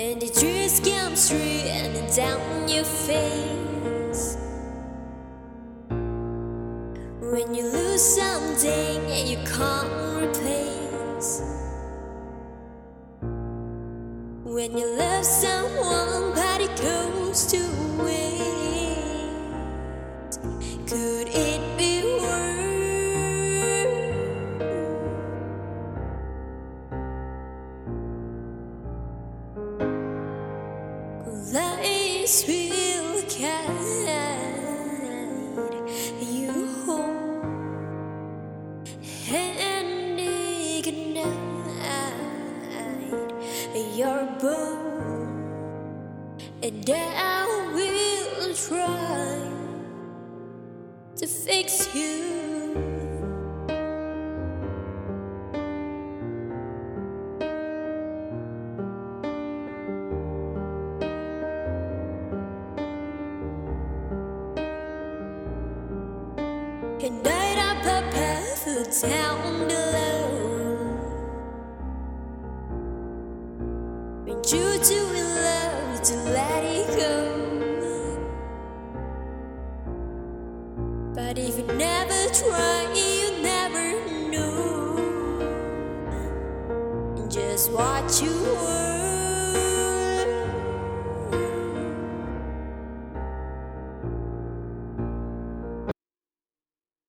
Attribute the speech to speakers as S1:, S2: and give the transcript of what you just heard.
S1: And the tears come straight and down your face. When you lose something and you can't replace. When you love someone but it goes to Lies will guide you home and ignite your bone, and I will try to fix you. And night I prepare for down below. When you do in love to let it go. But if you never try, you never know just what you were.